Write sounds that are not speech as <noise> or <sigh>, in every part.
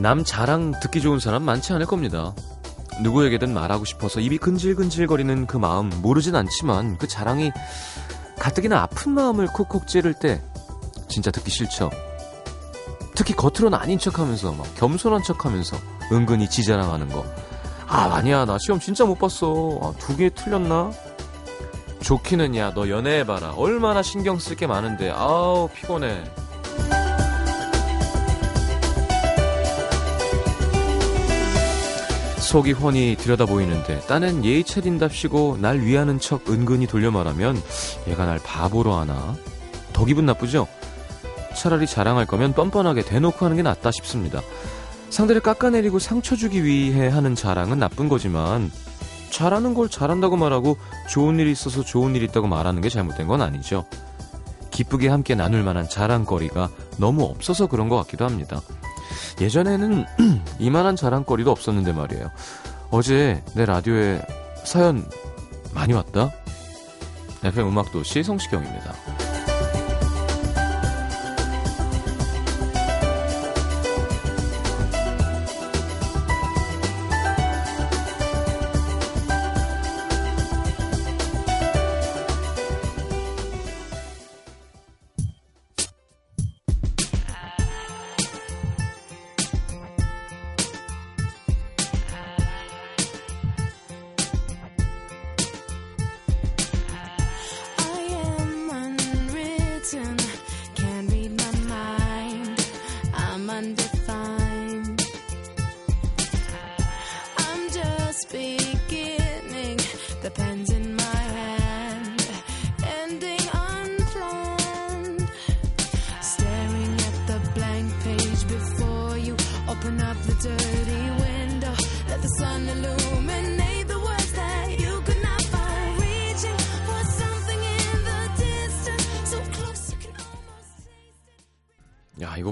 남 자랑 듣기 좋은 사람 많지 않을 겁니다. 누구에게든 말하고 싶어서 입이 근질근질거리는 그 마음 모르진 않지만 그 자랑이 가뜩이나 아픈 마음을 콕콕 찌를 때 진짜 듣기 싫죠. 특히 겉으로는 아닌 척하면서 막 겸손한 척하면서 은근히 지자랑하는 거. 아 아니야 나 시험 진짜 못 봤어. 아, 두개 틀렸나? 좋기는 야 너 연애해봐라. 얼마나 신경 쓸 게 많은데 아우 피곤해. 속이 훤히 들여다 보이는데 딴엔 예의 차린답시고 날 위하는 척 은근히 돌려 말하면 얘가 날 바보로 하나? 더 기분 나쁘죠? 차라리 자랑할 거면 뻔뻔하게 대놓고 하는 게 낫다 싶습니다. 상대를 깎아내리고 상처 주기 위해 하는 자랑은 나쁜 거지만 잘하는 걸 잘한다고 말하고 좋은 일이 있어서 좋은 일이 있다고 말하는 게 잘못된 건 아니죠. 기쁘게 함께 나눌 만한 자랑거리가 너무 없어서 그런 것 같기도 합니다. 예전에는 <clears throat> 이만한 자랑거리도 없었는데 말이에요. 어제 내 라디오에 사연 많이 왔다? FM 음악도시 성시경입니다.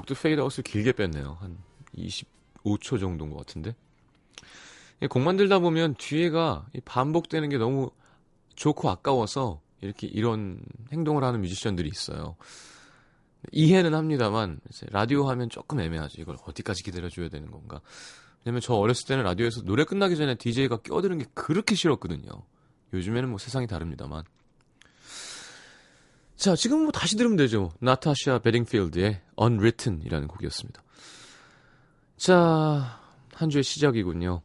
이 곡도 페이드아웃을 길게 뺐네요. 한 25초 정도인 것 같은데. 곡 만들다 보면 뒤에가 반복되는 게 너무 좋고 아까워서 이렇게 이런 행동을 하는 뮤지션들이 있어요. 이해는 합니다만 라디오 하면 조금 애매하지. 이걸 어디까지 기다려줘야 되는 건가. 왜냐면 저 어렸을 때는 라디오에서 노래 끝나기 전에 DJ가 끼어드는 게 그렇게 싫었거든요. 요즘에는 뭐 세상이 다릅니다만. 자, 지금 뭐 다시 들으면 되죠. 나타샤 베딩필드의 Unwritten이라는 곡이었습니다. 자, 한 주의 시작이군요.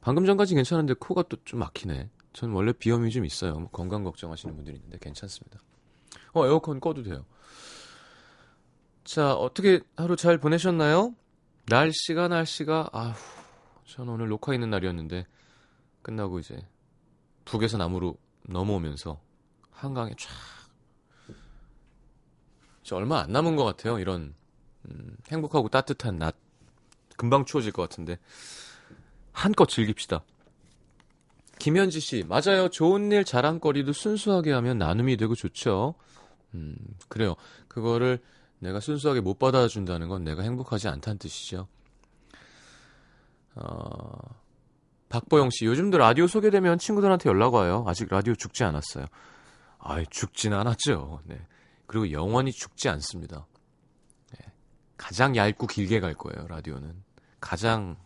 방금 전까지 괜찮은데 코가 또 좀 막히네. 전 원래 비염이 좀 있어요. 뭐 건강 걱정하시는 분들이 있는데 괜찮습니다. 어, 에어컨 꺼도 돼요. 자, 어떻게 하루 잘 보내셨나요? 날씨가 날씨가 아휴, 전 오늘 녹화 있는 날이었는데 끝나고 이제 북에서 남으로 넘어오면서 한강에 쫙 얼마 안 남은 것 같아요. 이런 음, 행복하고 따뜻한 낮 금방 추워질 것 같은데 한껏 즐깁시다. 김현지 씨, 맞아요. 좋은 일 자랑거리도 순수하게 하면 나눔이 되고 좋죠. 음, 그래요. 그거를 내가 순수하게 못 받아준다는 건 내가 행복하지 않다는 뜻이죠. 어, 박보영 씨, 요즘도 라디오 소개되면 친구들한테 연락 와요. 아직 라디오 죽지 않았어요. 아이, 죽진 않았죠. 네. 그리고 영원히 죽지 않습니다. 네. 가장 얇고 길게 갈 거예요, 라디오는. 가장,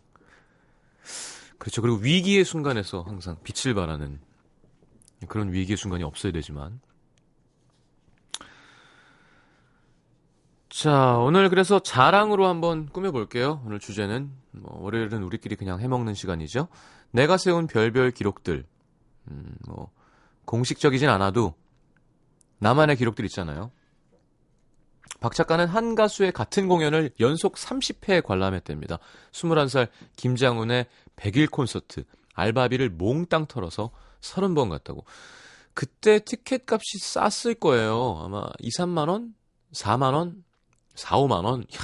그렇죠. 그리고 위기의 순간에서 항상 빛을 발하는 그런 위기의 순간이 없어야 되지만. 자, 오늘 그래서 자랑으로 한번 꾸며볼게요. 오늘 주제는, 뭐, 월요일은 우리끼리 그냥 해먹는 시간이죠. 내가 세운 별별 기록들. 음, 뭐, 공식적이진 않아도 나만의 기록들 있잖아요. 박 작가는 한 가수의 같은 공연을 연속 30회 관람했답니다. 21살 김장훈의 100일 콘서트 알바비를 몽땅 털어서 30번 갔다고. 그때 티켓 값이 쌌을 거예요. 아마 2, 3만 원? 4만 원? 4, 5만 원? 이야,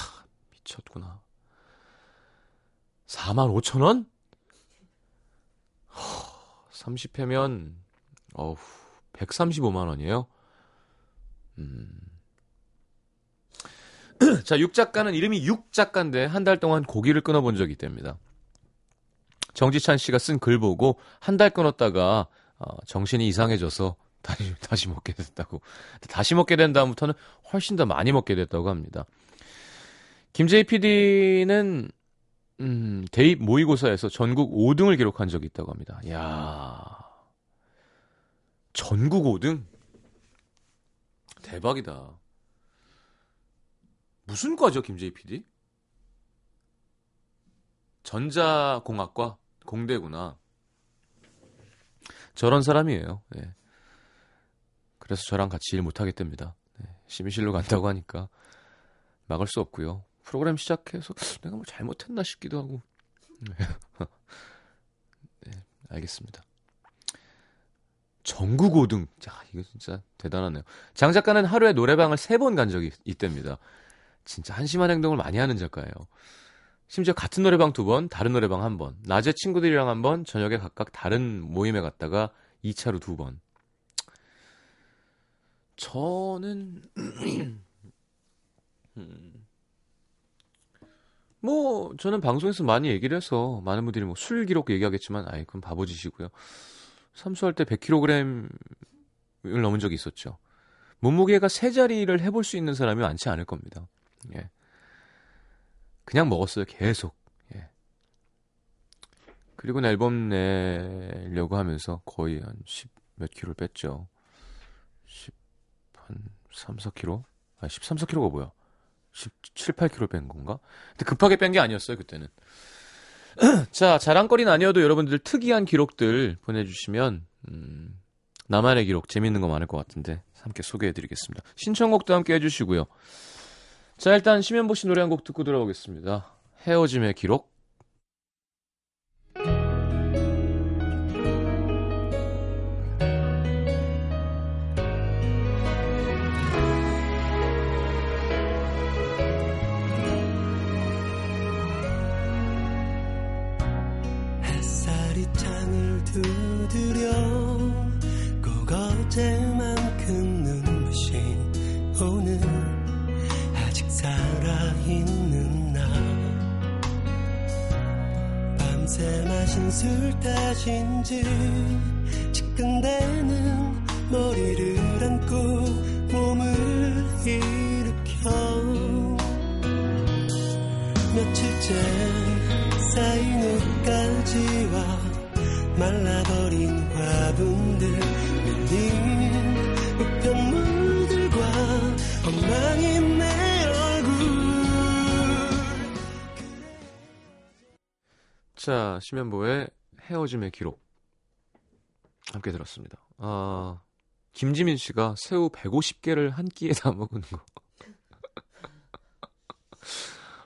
미쳤구나. 4만 5천 원? 30회면 어우, 135만 원이에요. 음. <clears throat> 자, 육 작가는 이름이 육 작가인데 한 달 동안 고기를 끊어본 적이 있답니다. 정지찬 씨가 쓴 글 보고 한 달 끊었다가 어, 정신이 이상해져서 다시 <laughs> 다시 먹게 됐다고. 다시 먹게 된 다음부터는 훨씬 더 많이 먹게 됐다고 합니다. 김재희 PD는 음, 대입 모의고사에서 전국 5등을 기록한 적이 있다고 합니다. 야 전국 5등? 대박이다. 무슨 과죠, 김재희 PD? 전자공학과? 공대구나. 저런 사람이에요. 네. 그래서 저랑 같이 일 못하겠답니다. 네. 심의실로 간다고 하니까 막을 수 없고요. 프로그램 시작해서 내가 뭐 잘못했나 싶기도 하고. 네, <laughs> 네 알겠습니다. 전국 5등. 자, 이거 진짜 대단하네요. 장 작가는 하루에 노래방을 3번 간 적이 있답니다. 진짜 한심한 행동을 많이 하는 작가예요. 심지어 같은 노래방 두 번, 다른 노래방 한 번, 낮에 친구들이랑 한 번, 저녁에 각각 다른 모임에 갔다가 2차로 두 번. 저는 음. <clears throat> 뭐 저는 방송에서 많이 얘기를 해서 많은 분들이 뭐 술 기록 얘기하겠지만 아이 그건 바보짓이고요. 삼수할 때 100kg을 넘은 적이 있었죠. 몸무게가 세 자리를 해볼 수 있는 사람이 많지 않을 겁니다. 예. 그냥 먹었어요. 계속. 예. 그리고 앨범 내려고 하면서 거의 한 10 몇 킬로를 뺐죠. 10, 한 3, 4킬로? 아니, 13, 4킬로가 뭐야? 17, 8킬로 뺀 건가? 근데 급하게 뺀 게 아니었어요, 그때는. <clears throat> 자, 자랑거리는 아니어도 여러분들 특이한 기록들 보내주시면, 음, 나만의 기록 재밌는 거 많을 것 같은데, 함께 소개해드리겠습니다. 신청곡도 함께 해주시고요. 자, 일단 심현보 씨 노래 한 곡 듣고 들어오겠습니다. 헤어짐의 기록. 마신 술 탓인지 지끈대는 머리를 안고 몸을 일으켜 며칠째 쌓인 옷까지와 말라버린 화분들 밀린 14 심현보의 헤어짐의 기록 함께 들었습니다. 아 김지민 씨가 새우 150개를 한 끼에 다 먹은 거. <laughs>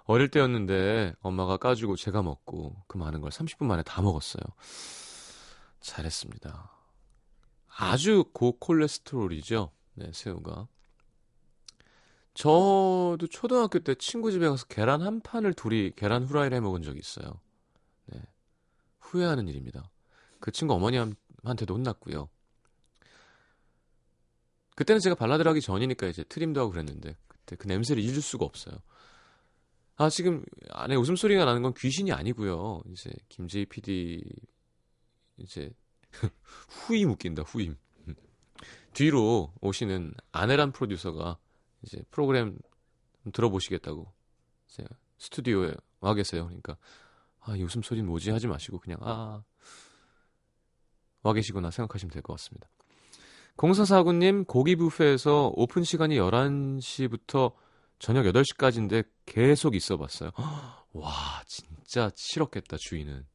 어릴 때였는데 엄마가 까주고 제가 먹고 그 많은 걸 30분 만에 다 먹었어요. 잘했습니다. 아주 고콜레스테롤이죠. 네, 새우가. 저도 초등학교 때 친구 집에 가서 계란 한 판을 둘이 계란 후라이를 해 먹은 적이 있어요. 네. 후회하는 일입니다. 그 친구 어머니한테도 혼났고요. 그때는 제가 발라드 하기 전이니까 이제 트림도 하고 그랬는데 그때 그 냄새를 잊을 수가 없어요. 아 지금 안에 웃음소리가 나는 건 귀신이 아니고요. 이제 김재희 PD 이제 <laughs> 후임 웃긴다 후임 뒤로 오시는 아내란 프로듀서가 이제 프로그램 들어보시겠다고 이제 스튜디오에 와 계세요. 그러니까 아, 이 웃음소리는 뭐지 하지 마시고 그냥 아, 와 계시구나 생각하시면 될 것 같습니다. 0449님 고기 뷔페에서 오픈 시간이 11시부터 저녁 8시까지인데 계속 있어 봤어요. <gasps> 와, 진짜 싫었겠다, 주인은.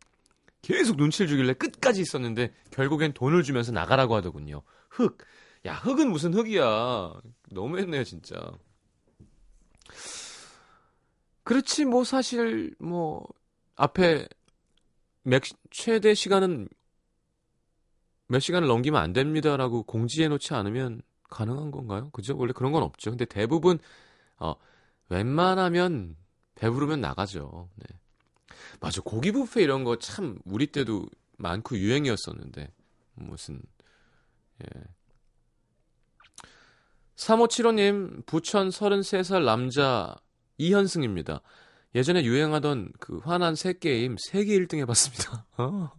계속 눈치를 주길래 끝까지 있었는데 결국엔 돈을 주면서 나가라고 하더군요. 흙. 야, 흙은 무슨 흙이야. 너무했네요, 진짜. 그렇지, 뭐, 사실, 뭐, 앞에 맥, 최대 시간은 몇 시간을 넘기면 안 됩니다라고 공지해 놓지 않으면 가능한 건가요? 그죠? 원래 그런 건 없죠. 근데 대부분, 어, 웬만하면 배부르면 나가죠. 네. 맞아. 고기 뷔페 이런 거 참 우리 때도 많고 유행이었었는데 무슨 예. 3575님 부천 33살 남자 이현승입니다. 예전에 유행하던 그 화난 새 게임 세계 1등 해봤습니다. <laughs> 어?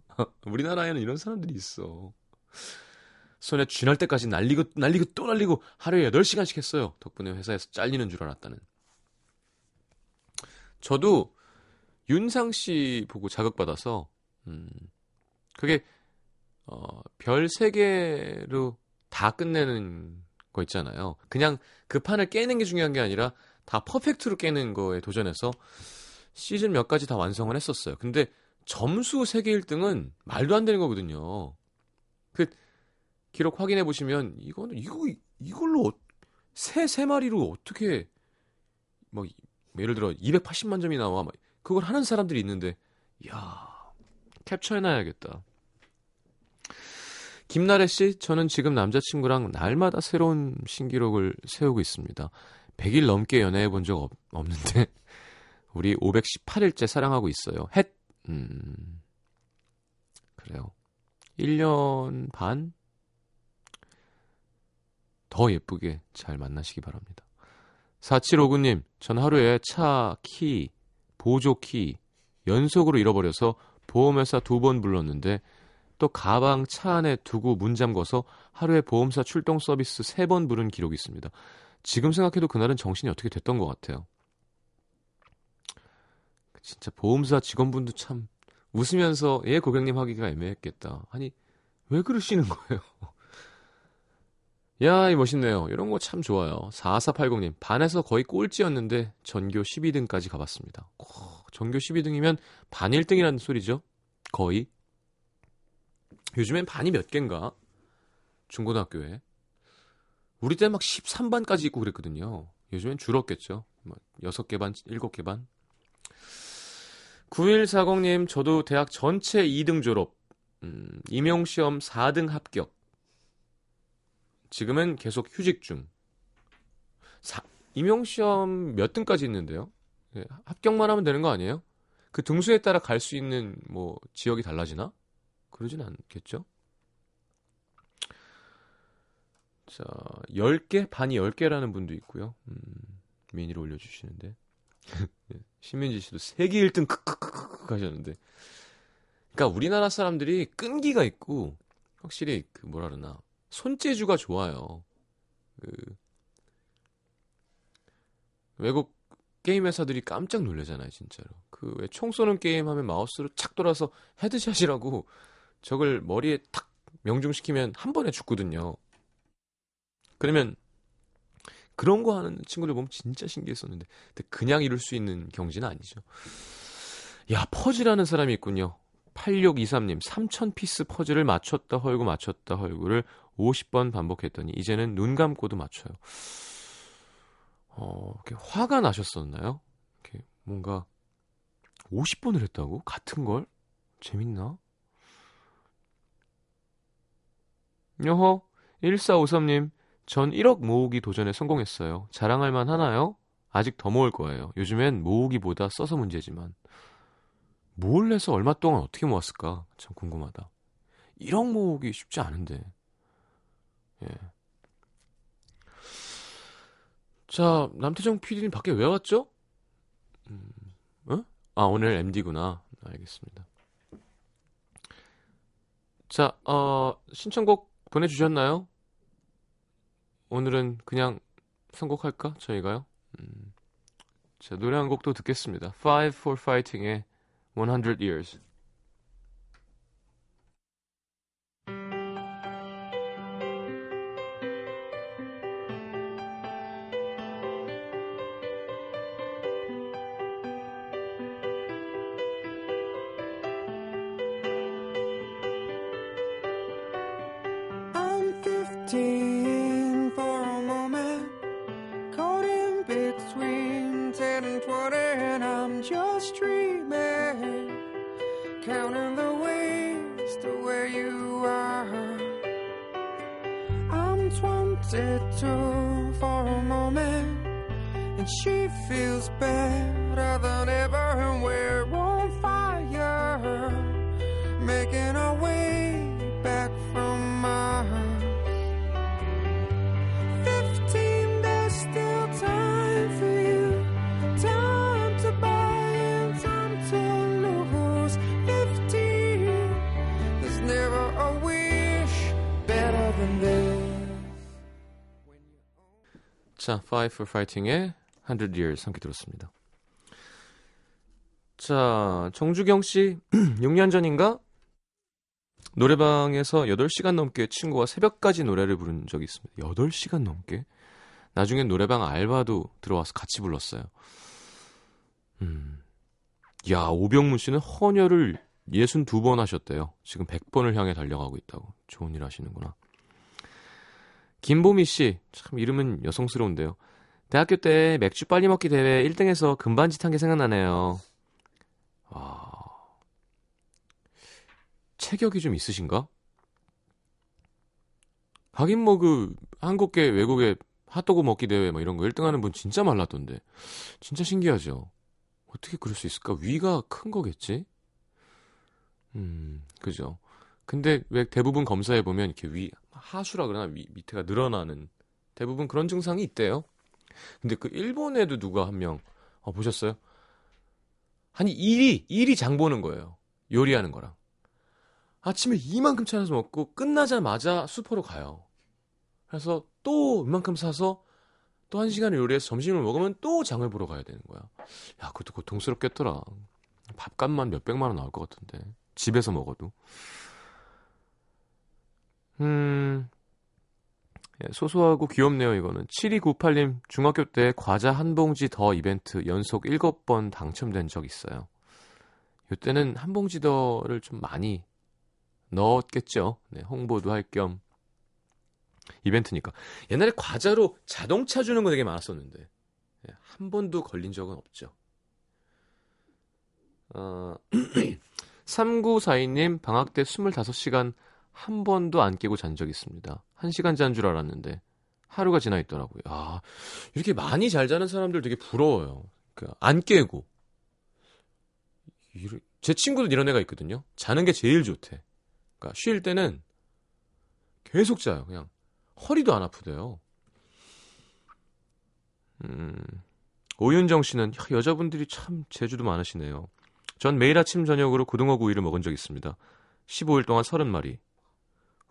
우리나라에는 이런 사람들이 있어. 손에 쥐날 때까지 날리고 날리고 또 날리고 하루에 8시간씩 했어요. 덕분에 회사에서 잘리는 줄 알았다는. 저도 윤상 씨 보고 자극받아서 음 그게 어, 별 3개로 다 끝내는 거 있잖아요. 그냥 그 판을 깨는 게 중요한 게 아니라 다 퍼펙트로 깨는 거에 도전해서 시즌 몇 가지 다 완성을 했었어요. 근데 점수 세계 1등은 말도 안 되는 거거든요. 그 기록 확인해 보시면 이거는 이거 이걸로 새세 세 마리로 어떻게 뭐 예를 들어 280만 점이 나와 막 그걸 하는 사람들이 있는데 야 캡처해 놔야겠다. 김나래 씨, 저는 지금 남자친구랑 날마다 새로운 신기록을 세우고 있습니다. 100일 넘게 연애해 본 적 없는데 <laughs> 우리 518일째 사랑하고 있어요. 햇 음. 그래요. 1년 반? 더 예쁘게 잘 만나시기 바랍니다. 4759님, 전 하루에 차, 키, 보조 키 연속으로 잃어버려서 보험회사 두 번 불렀는데 또 가방 차 안에 두고 문 잠궈서 하루에 보험사 출동 서비스 세 번 부른 기록이 있습니다. 지금 생각해도 그날은 정신이 어떻게 됐던 것 같아요. 진짜 보험사 직원분도 참 웃으면서 예 고객님 하기가 애매했겠다. 아니 왜 그러시는 거예요? <laughs> 야, 이 멋있네요. 이런 거 참 좋아요. 4480님, 반에서 거의 꼴찌였는데 전교 12등까지 가봤습니다. 오, 전교 12등이면 반 1등이라는 소리죠? 거의. 요즘엔 반이 몇 개인가? 중고등학교에. 우리 때 막 13반까지 있고 그랬거든요. 요즘엔 줄었겠죠. 6개 뭐 반, 7개 반. 9140님, 저도 대학 전체 2등 졸업, 음, 임용시험 4등 합격. 지금은 계속 휴직 중. 사, 임용시험 몇 등까지 있는데요? 네, 합격만 하면 되는 거 아니에요? 그 등수에 따라 갈 수 있는 뭐 지역이 달라지나? 그러진 않겠죠? 자, 10개? 반이 10개라는 분도 있고요. 음, 미니로 올려주시는데. <laughs> 네, 신민지 씨도 세계 1등 크크크크 하셨는데. 그러니까 우리나라 사람들이 끈기가 있고 확실히 그 뭐라 그러나 손재주가 좋아요. 그 외국 게임 회사들이 깜짝 놀라잖아요, 진짜로. 그 왜 총 쏘는 게임 하면 마우스로 착 돌아서 headshot이라고 적을 머리에 탁 명중시키면 한 번에 죽거든요. 그러면 그런 거 하는 친구들 보면 진짜 신기했었는데 그냥 이룰 수 있는 경지는 아니죠. 야 퍼즐하는 사람이 있군요. 8623님 3000 피스 퍼즐을 맞췄다 헐고 맞췄다 헐고를 50번 반복했더니 이제는 눈 감고도 맞춰요. 어, 이렇게 화가 나셨었나요? 이렇게 뭔가 50번을 했다고? 같은 걸? 재밌나? 여허 1453님 전 1억 모으기 도전에 성공했어요. 자랑할 만 하나요? 아직 더 모을 거예요. 요즘엔 모으기보다 써서 문제지만. 뭘 해서 얼마 동안 어떻게 모았을까? 참 궁금하다. 1억 모으기 쉽지 않은데. 예. 자, 남태정 PD님 밖에 왜 왔죠? 음, 어? 아, 오늘 MD구나. 알겠습니다. 자, 어, 신청곡 보내주셨나요? 오늘은 그냥 선곡할까? 저희가요? 음. 자, 노래 한 곡도 듣겠습니다. Five for Fighting의 100 Years. just dreaming, counting the ways to where you are. I'm 22 for a moment, and she feels better than ever. And we're 자, Five for Fighting의 100 Years 함께 들었습니다. 자, 정주경 씨, <clears throat> 6년 전인가? 노래방에서 8시간 넘게 친구와 새벽까지 노래를 부른 적이 있습니다. 8시간 넘게? 나중엔 노래방 알바도 들어와서 같이 불렀어요. 음. 야, 오병문 씨는 헌혈을 62번 하셨대요. 지금 100번을 향해 달려가고 있다고. 좋은 일 하시는구나. 김보미 씨, 참 이름은 여성스러운데요. 대학교 때 맥주 빨리 먹기 대회 1등에서 금반지 탄 게 생각나네요. 아. 체격이 좀 있으신가? 하긴 뭐 그 한국계 외국의 핫도그 먹기 대회 뭐 이런 거 1등 하는 분 진짜 말랐던데. 진짜 신기하죠. 어떻게 그럴 수 있을까? 위가 큰 거겠지? 음, 그죠. 근데 왜 대부분 검사해 보면 이렇게 위 하수라 그러나 위, 밑에가 늘어나는 대부분 그런 증상이 있대요. 근데 그 일본에도 누가 한 명, 어, 보셨어요? 아니, 일이, 일이 장 보는 거예요. 요리하는 거랑. 아침에 이만큼 찾아서 먹고 끝나자마자 슈퍼로 가요. 그래서 또 이만큼 사서 또 한 시간을 요리해서 점심을 먹으면 또 장을 보러 가야 되는 거야. 야, 그것도 고통스럽겠더라. 밥값만 몇 백만 원 나올 것 같은데. 집에서 먹어도. 음, 예, 소소하고 귀엽네요, 이거는. 7298님, 중학교 때 과자 한 봉지 더 이벤트 연속 7번 당첨된 적 있어요. 이때는 한 봉지 더를 좀 많이 넣었겠죠. 네, 홍보도 할 겸 이벤트니까. 옛날에 과자로 자동차 주는 거 되게 많았었는데 네, 한 번도 걸린 적은 없죠. 어, <clears throat> 3942님 방학 때 25시간 한 번도 안 깨고 잔적 있습니다. 1시간 잔 줄 알았는데 하루가 지나 있더라고요. 아, 이렇게 많이 잘 자는 사람들 되게 부러워요. 그러니까 안 깨고. 제 친구도 이런 애가 있거든요. 자는 게 제일 좋대. 그러니까 쉴 때는 계속 자요. 그냥 허리도 안 아프대요. 음, 오윤정 씨는 여자분들이 참 재주도 많으시네요. 전 매일 아침 저녁으로 고등어 구이를 먹은 적 있습니다. 15일 동안 30마리.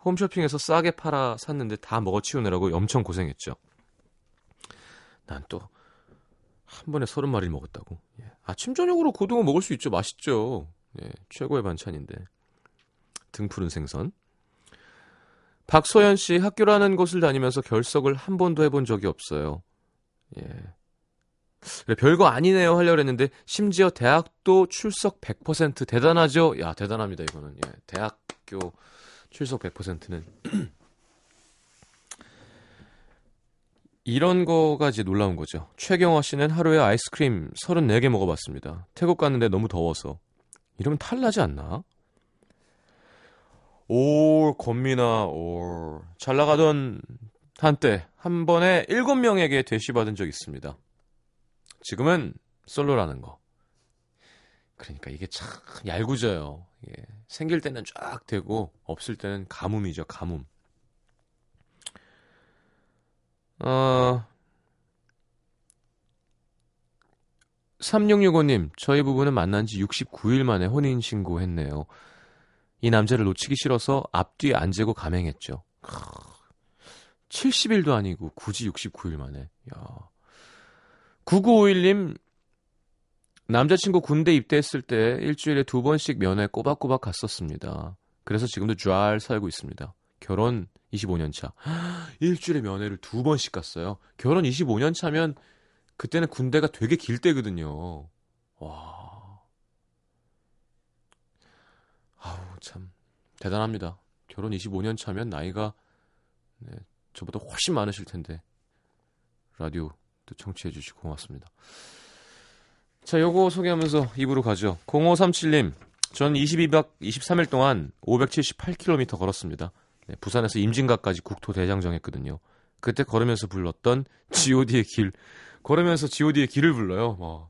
홈쇼핑에서 싸게 팔아 샀는데 다 먹어치우느라고 엄청 고생했죠. 난 또 한 번에 30마리를 먹었다고. 예. 아침 저녁으로 고등어 먹을 수 있죠. 맛있죠. 예, 최고의 반찬인데. 등푸른 생선. 박소연 씨 학교라는 곳을 다니면서 결석을 한 번도 해본 적이 없어요. 예. 별거 아니네요 하려고 했는데 심지어 대학도 출석 100% 대단하죠? 야 대단합니다 이거는. 예. 대학교 출석 100%는 <clears throat> 이런 거가 이제 놀라운 거죠. 최경화 씨는 하루에 아이스크림 34개 먹어봤습니다. 태국 갔는데 너무 더워서. 이러면 탈나지 않나? 오, 권미나, 오. 잘 나가던 한때 한 번에 7명에게 대시받은 적 있습니다. 지금은 솔로라는 거. 그러니까 이게 참 얄궂어요. 예. 생길 때는 쫙 되고 없을 때는 가뭄이죠. 가뭄. 어 3665님, 저희 부부는 만난 지 69일 만에 혼인 신고 했네요. 이 남자를 놓치기 싫어서 앞뒤 안 재고 감행했죠. 70일도 아니고 굳이 69일 만에. 야. 9951님, 남자친구 군대 입대했을 때 일주일에 두 번씩 면회 꼬박꼬박 갔었습니다. 그래서 지금도 잘 살고 있습니다. 결혼 25년 차. <gasps> 일주일에 면회를 두 번씩 갔어요. 결혼 25년 차면 그때는 군대가 되게 길 때거든요. 와. 아우, 참. 대단합니다. 결혼 25년 차면 나이가 네, 저보다 훨씬 많으실 텐데. 라디오 또 청취해 주시고 고맙습니다. 자, 요거 소개하면서 입으로 가죠. 0537님, 전 22박 23일 동안 578km 걸었습니다. 네, 부산에서 임진각까지 국토 대장정했거든요. 그때 걸으면서 불렀던 G.O.D의 길. 걸으면서 G.O.D의 길을 불러요. 와,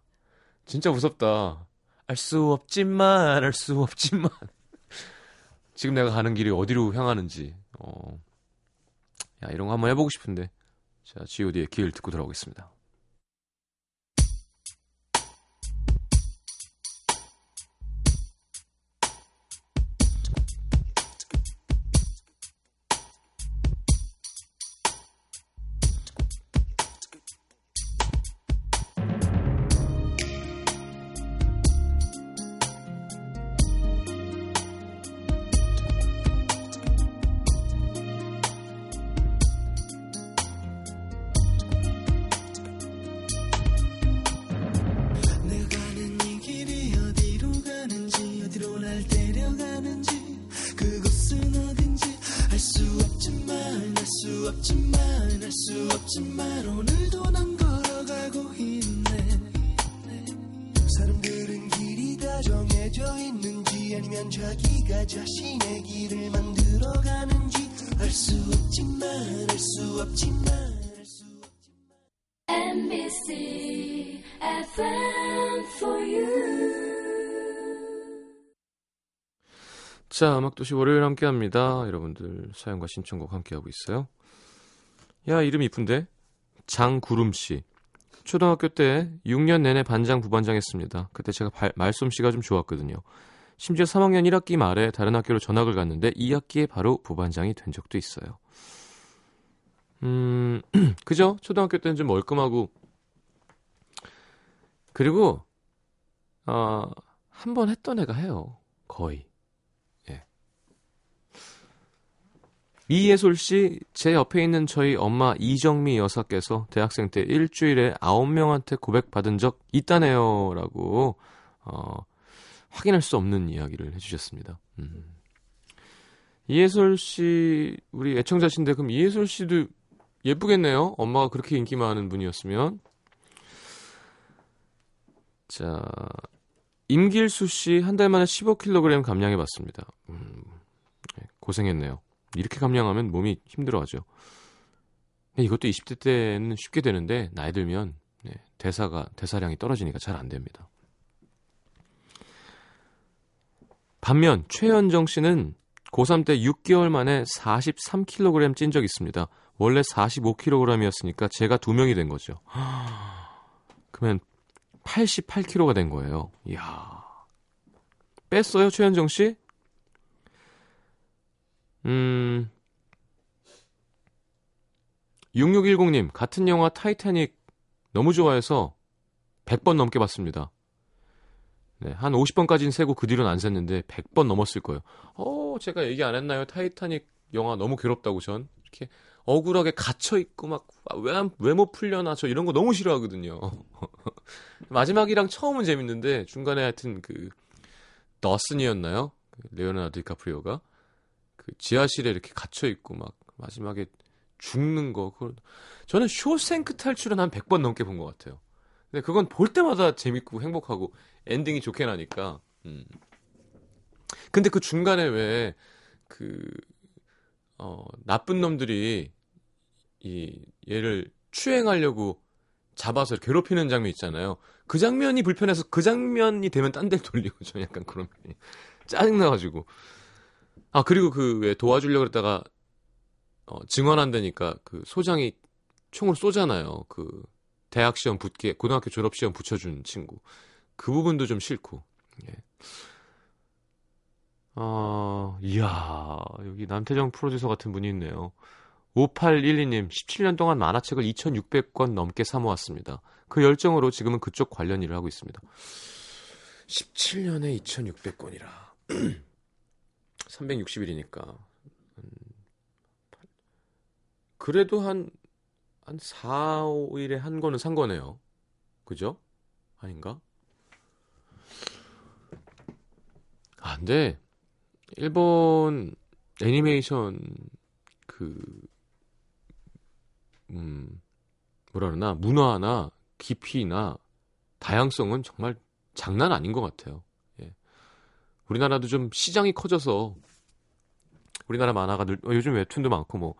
진짜 무섭다. 알 수 없지만, 알 수 없지만. 지금 내가 가는 길이 어디로 향하는지. 어. 야, 이런 거 한번 해보고 싶은데. 자, G.O.D의 길 듣고 들어오겠습니다. 자, 음악도시 월요일 함께 합니다. 여러분들 사연과 신청곡 함께 하고 있어요. 야, 이름 이쁜데? 장구름씨. 초등학교 때 6년 내내 반장, 부반장 했습니다. 그때 제가 발, 말솜씨가 좀 좋았거든요. 심지어 3학년 1학기 말에 다른 학교로 전학을 갔는데 2학기에 바로 부반장이 된 적도 있어요. 음, <clears throat> 그죠? 초등학교 때는 좀 멀끔하고. 그리고, 어, 한 번 했던 애가 해요. 거의. 이예솔 씨, 제 옆에 있는 저희 엄마 이정미 여사께서 대학생 때 일주일에 9명한테 고백받은 적 있다네요. 라고, 어, 확인할 수 없는 이야기를 해주셨습니다. 음. 이예솔 씨, 우리 애청자신데, 그럼 이예솔 씨도 예쁘겠네요. 엄마가 그렇게 인기 많은 분이었으면. 자, 임길수 씨 한 달 만에 15kg 감량해 봤습니다. 음, 네, 고생했네요. 이렇게 감량하면 몸이 힘들어하죠. 이것도 20대 때는 쉽게 되는데 나이 들면 네, 대사가 대사량이 떨어지니까 잘 안 됩니다. 반면 최현정 씨는 고3 때 6개월 만에 43kg 찐적 있습니다. 원래 45kg이었으니까 제가 두 명이 된 거죠. <gasps> 그러면 88kg가 된 거예요. 이야. 뺐어요, 최현정 씨? 음. 6610님, 같은 영화 타이타닉 너무 좋아해서 100번 넘게 봤습니다. 네, 한 50번까지는 세고 그 뒤로는 안 셌는데 100번 넘었을 거예요. 어, 제가 얘기 안 했나요? 타이타닉 영화 너무 괴롭다고 전. 이렇게 억울하게 갇혀 있고 막 왜 왜 못 풀려나 저 이런 거 너무 싫어하거든요. <laughs> 마지막이랑 처음은 재밌는데 중간에 하여튼 그 도슨이었나요? 그 레오나르도 디카프리오가 그 지하실에 이렇게 갇혀 있고 막 마지막에 죽는 거 그걸 저는 쇼생크 탈출은 한 100번 넘게 본 것 같아요. 근데 그건 볼 때마다 재밌고 행복하고 엔딩이 좋게 나니까. 음. 근데 그 중간에 왜 그 어, 나쁜 놈들이 이 얘를 추행하려고 잡아서 괴롭히는 장면 있잖아요. 그 장면이 불편해서 그 장면이 되면 딴 데를 돌리고 저 약간 그런 <laughs> 면이 짜증 나가지고. 아 그리고 그 왜 도와주려고 그랬다가 어, 증언한다니까 그 소장이 총으로 쏘잖아요. 그 대학 시험 붙게 고등학교 졸업 시험 붙여준 친구 그 부분도 좀 싫고. 예. 아, 이야, 여기 남태정 프로듀서 같은 분이 있네요. 5812님, 17년 동안 만화책을 2,600권 넘게 사모았습니다. 그 열정으로 지금은 그쪽 관련 일을 하고 있습니다. 17년에 2,600권이라. <clears throat> 360일이니까. 그래도 한, 한 4, 5일에 한 권은 산 거네요. 그죠? 아닌가? 아, 근데, 일본 애니메이션, 그, 음, 뭐라 그러나, 문화나 깊이나 다양성은 정말 장난 아닌 것 같아요. 예. 우리나라도 좀 시장이 커져서, 우리나라 만화가 늘, 어, 요즘 웹툰도 많고, 뭐,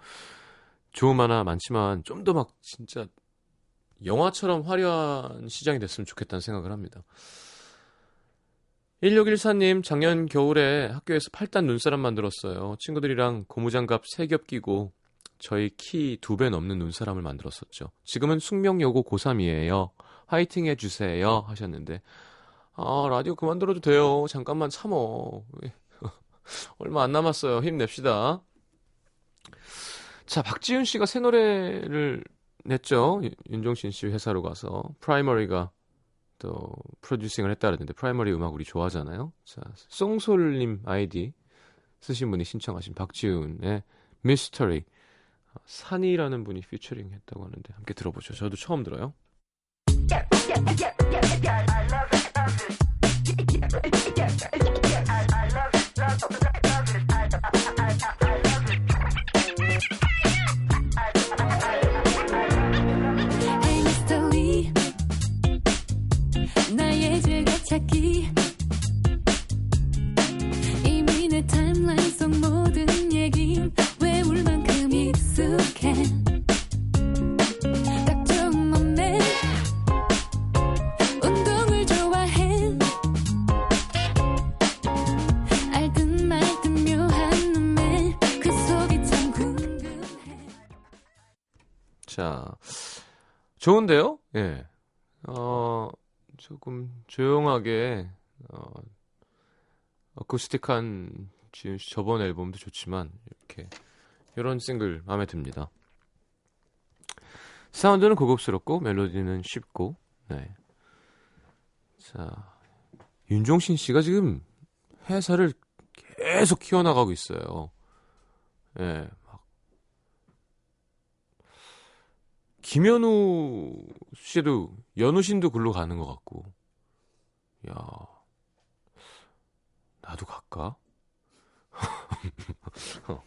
좋은 만화 많지만, 좀 더 막, 진짜, 영화처럼 화려한 시장이 됐으면 좋겠다는 생각을 합니다. 1614님, 작년 겨울에 학교에서 8단 눈사람 만들었어요. 친구들이랑 고무장갑 3겹 끼고 저희 키 2배 넘는 눈사람을 만들었었죠. 지금은 숙명여고 고3이에요. 화이팅 해주세요. 하셨는데, 아, 라디오 그만 들어도 돼요. 잠깐만 참어. <laughs> 얼마 안 남았어요. 힘냅시다. 자, 박지윤 씨가 새 노래를 냈죠. 윤종신 씨 회사로 가서. 프라이머리가 또 프로듀싱을 했다 그랬는데 프라이머리 음악 우리 좋아하잖아요. 자, 송솔님 아이디 쓰신 분이 신청하신 박지훈의 미스터리 산이라는 분이 피처링 했다고 하는데 함께 들어보죠. 저도 처음 들어요. yeah, yeah, yeah, I, I love, love, love. 좋은데요? 예. 어, 조금 조용하게, 어, 어쿠스틱한 지금 저번 앨범도 좋지만, 이렇게, 이런 싱글 마음에 듭니다. 사운드는 고급스럽고, 멜로디는 쉽고, 네. 자, 윤종신 씨가 지금 회사를 계속 키워나가고 있어요. 예, 김현우 씨도, 연우신도 글로 가는 것 같고. 야 나도 갈까? <laughs>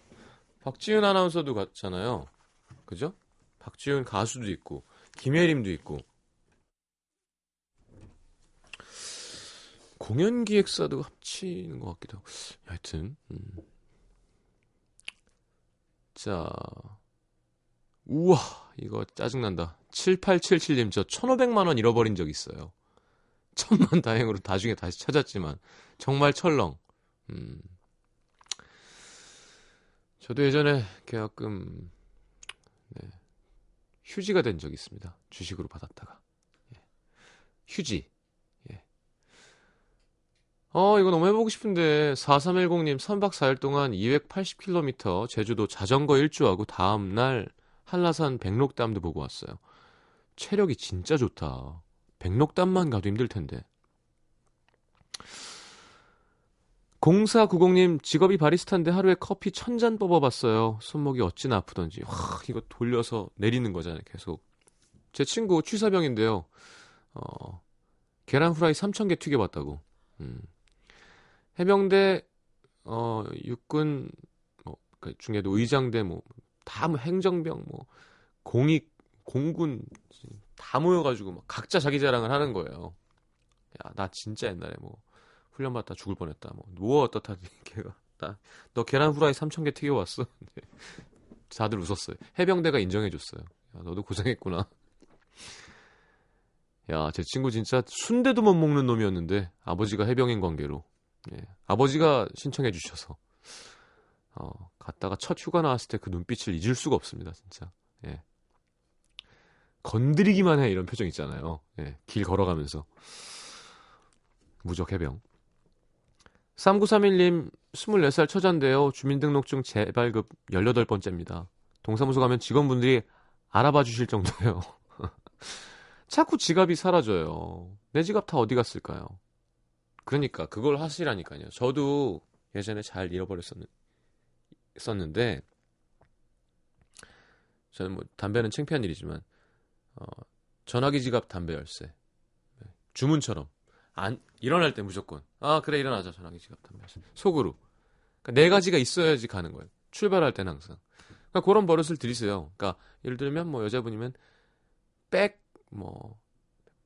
박지윤 아나운서도 갔잖아요. 그죠? 박지윤 가수도 있고, 김혜림도 있고. 공연 기획사도 합치는 것 같기도 하고. 하여튼, 음. 자. 우와, 이거 짜증난다. 7877님, 저 1500만원 잃어버린 적 있어요. 천만 <laughs> 다행으로 나중에 다시 찾았지만, 정말 철렁. 음. 저도 예전에 계약금, 네, 휴지가 된 적이 있습니다. 주식으로 받았다가. 예. 휴지. 예. 어, 이거 너무 해보고 싶은데, 4310님 3박 4일 동안 280km 제주도 자전거 일주하고 다음날 한라산 백록담도 보고 왔어요. 체력이 진짜 좋다. 백록담만 가도 힘들 텐데. 0490님 직업이 바리스타인데 하루에 커피 천 잔 뽑아봤어요. 손목이 어찌나 아프던지. 와 이거 돌려서 내리는 거잖아요. 계속. 제 친구 취사병인데요. 어, 계란 후라이 3,000개 튀겨봤다고. 음. 해병대 어, 육군 뭐, 그 중에도 의장대 뭐 다 뭐 행정병 뭐 공익 공군 다 모여가지고 막 각자 자기 자랑을 하는 거예요. 야 나 진짜 옛날에 뭐 훈련 받다 죽을 뻔했다. 뭐 누워 어떻다 걔가 나 너 계란 후라이 3천 개 튀겨 왔어. 네. <laughs> 다들 웃었어요. 해병대가 인정해 줬어요. 야 너도 고생했구나. 야 제 친구 진짜 순대도 못 먹는 놈이었는데 아버지가 해병인 관계로 예, 아버지가 신청해 주셔서 어, 갔다가 첫 휴가 나왔을 때 그 눈빛을 잊을 수가 없습니다, 진짜. 예. 건드리기만 해 이런 표정 있잖아요. 예, 길 걸어가면서 무적 해병. 3931님 24살 처자인데요. 주민등록증 재발급 18번째입니다. 동사무소 가면 직원분들이 알아봐 주실 정도예요. <laughs> 자꾸 지갑이 사라져요. 내 지갑 다 어디 갔을까요? 그러니까 그걸 하시라니까요. 저도 예전에 잘 잃어버렸었는데 저는 뭐 담배는 창피한 일이지만 어, 전화기 지갑 담배 열쇠 네. 주문처럼 안 일어날 때 무조건 아 그래 일어나자 전화기 지갑 담배 열쇠 속으로 그러니까 네 가지가 있어야지 가는 거예요. 출발할 때는 항상 그러니까 그런 버릇을 들이세요. 그러니까 예를 들면 뭐 여자분이면 백 뭐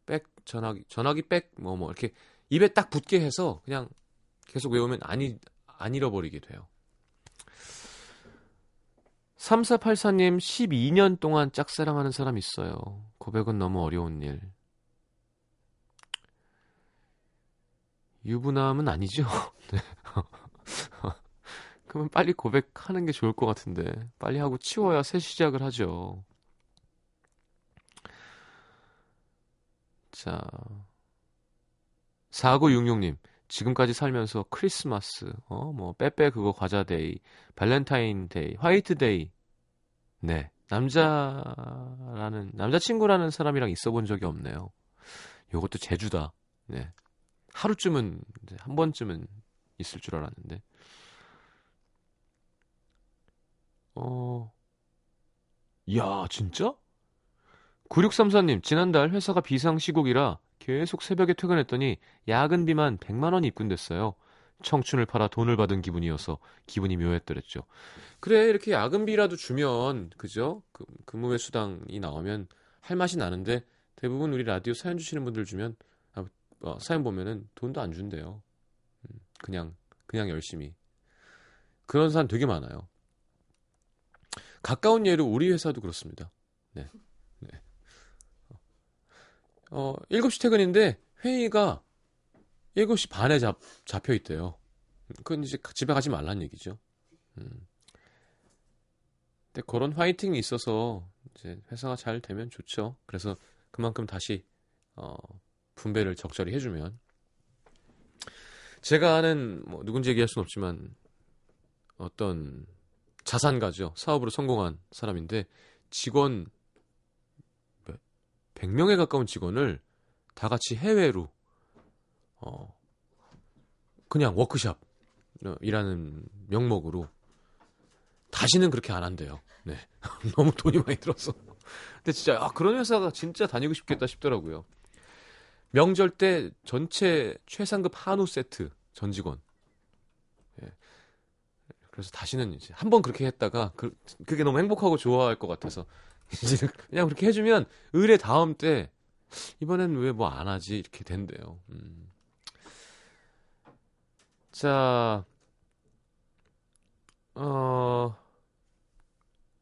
백 전화기 전화기 백 뭐뭐 뭐 이렇게 입에 딱 붙게 해서 그냥 계속 외우면 안, 이, 안 잃어버리게 돼요. 3484님 12년 동안 짝사랑하는 사람 있어요. 고백은 너무 어려운 일. 유부남은 아니죠? <laughs> 네. 그러면 빨리 고백하는 게 좋을 것 같은데 빨리 하고 치워야 새 시작을 하죠. 자 4966님 지금까지 살면서 크리스마스, 어, 뭐, 빼빼 그거 과자데이, 발렌타인데이, 화이트데이. 네. 남자라는, 남자친구라는 사람이랑 있어 본 적이 없네요. 요것도 제주다. 네. 하루쯤은, 한 번쯤은 있을 줄 알았는데. 어, 야, 진짜? 9634님, 지난달 회사가 비상시국이라 계속 새벽에 퇴근했더니 야근비만 100만 원이 입금됐어요. 청춘을 팔아 돈을 받은 기분이어서 기분이 묘했더랬죠. 그래 이렇게 야근비라도 주면 그죠? 그, 근무회 수당이 나오면 할 맛이 나는데 대부분 우리 라디오 사연 주시는 분들 주면 아, 어, 사연 보면은 돈도 안 준대요. 음, 그냥 그냥 열심히 그런 사람 되게 많아요. 가까운 예로 우리 회사도 그렇습니다. 네. 어, 7시 퇴근인데 회의가 7시 반에 잡, 잡혀 있대요. 그건 이제 집에 가지 말란 얘기죠. 음. 근데 그런 화이팅이 있어서 이제 회사가 잘 되면 좋죠. 그래서 그만큼 다시 어, 분배를 적절히 해주면 제가 아는 뭐 누군지 얘기할 수는 없지만 어떤 자산가죠. 사업으로 성공한 사람인데 직원 100명에 가까운 직원을 다 같이 해외로 어 그냥 워크샵 어, 이라는 명목으로 다시는 그렇게 안 한대요. 네. <laughs> 너무 돈이 많이 들어서. 근데 진짜 아, 그런 회사가 진짜 다니고 싶겠다 싶더라고요. 명절 때 전체 최상급 한우 세트 전 직원. 예. 그래서 다시는 이제 한 번 그렇게 했다가 그, 그게 너무 행복하고 좋아할 것 같아서 <laughs> 그냥 그렇게 해주면 의뢰 다음 때 이번엔 왜 뭐 안 하지 이렇게 된대요. 음. 자, 어,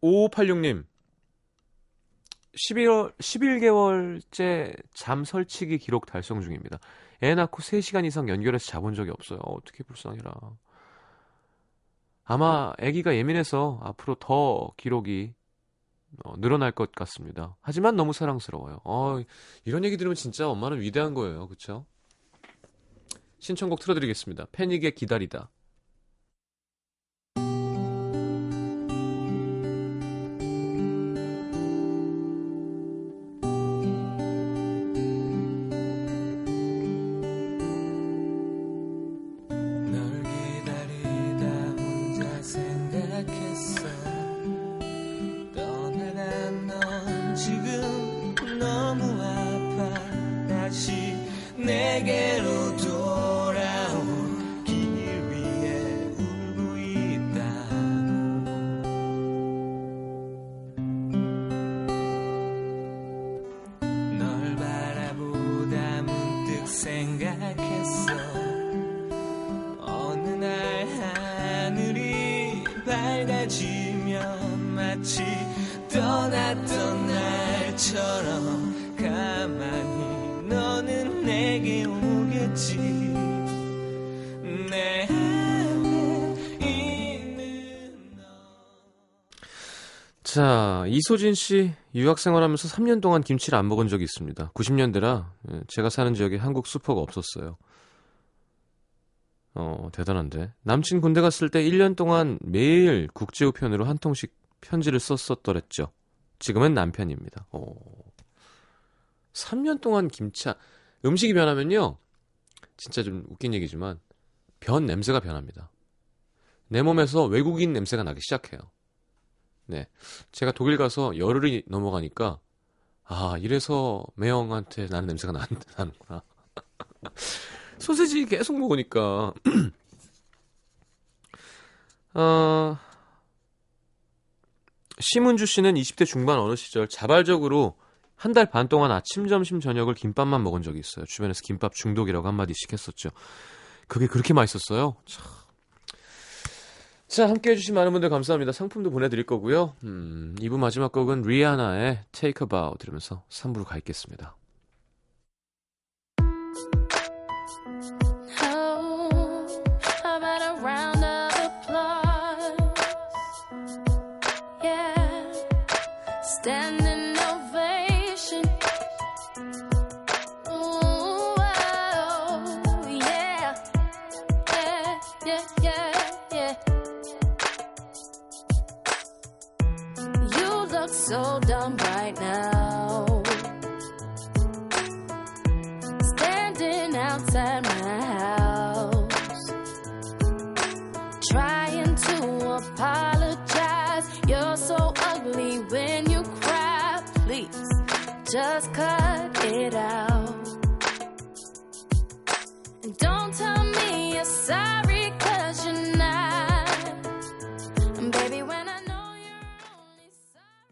5586님. 11월, 11개월째 잠 설치기 기록 달성 중입니다. 애 낳고 3시간 이상 연결해서 자본 적이 없어요. 어떻게 불쌍해라. 아마 아기가 예민해서 앞으로 더 기록이 어, 늘어날 것 같습니다. 하지만 너무 사랑스러워요. 어, 이런 얘기 들으면 진짜 엄마는 위대한 거예요. 그쵸? 신청곡 틀어드리겠습니다. 패닉의 기다리다. 날처럼 가만히 너는 내게 오겠지 내 자, 이소진 씨 유학 생활하면서 3년 동안 김치를 안 먹은 적이 있습니다. 90년대라 예, 제가 사는 지역에 한국 슈퍼가 없었어요. 어, 대단한데. 남친 군대 갔을 때 1년 동안 매일 국제우편으로 한 통씩 편지를 썼었더랬죠. 지금은 남편입니다. 어. 3년 동안 안- 음식이 변하면요. 진짜 좀 웃긴 얘기지만, 변 냄새가 변합니다. 내 몸에서 외국인 냄새가 나기 시작해요. 네. 제가 독일 가서 열흘이 넘어가니까, 아, 이래서 매형한테 나는 냄새가 나, 나는구나. <laughs> 소세지 계속 먹으니까. <clears throat> 어, 심은주 씨는 20대 중반 어느 시절 자발적으로 한 달 반 동안 아침, 점심, 저녁을 김밥만 먹은 적이 있어요. 주변에서 김밥 중독이라고 한마디씩 했었죠. 그게 그렇게 맛있었어요. 참. 자, 함께 해주신 많은 분들 감사합니다. 상품도 보내드릴 거고요. 음, 2부 마지막 곡은 리아나의 Take a Bow 들으면서 3부로 가 있겠습니다. So dumb right now. standing outside my house, trying to apologize. You're so ugly when you cry. Please, just cut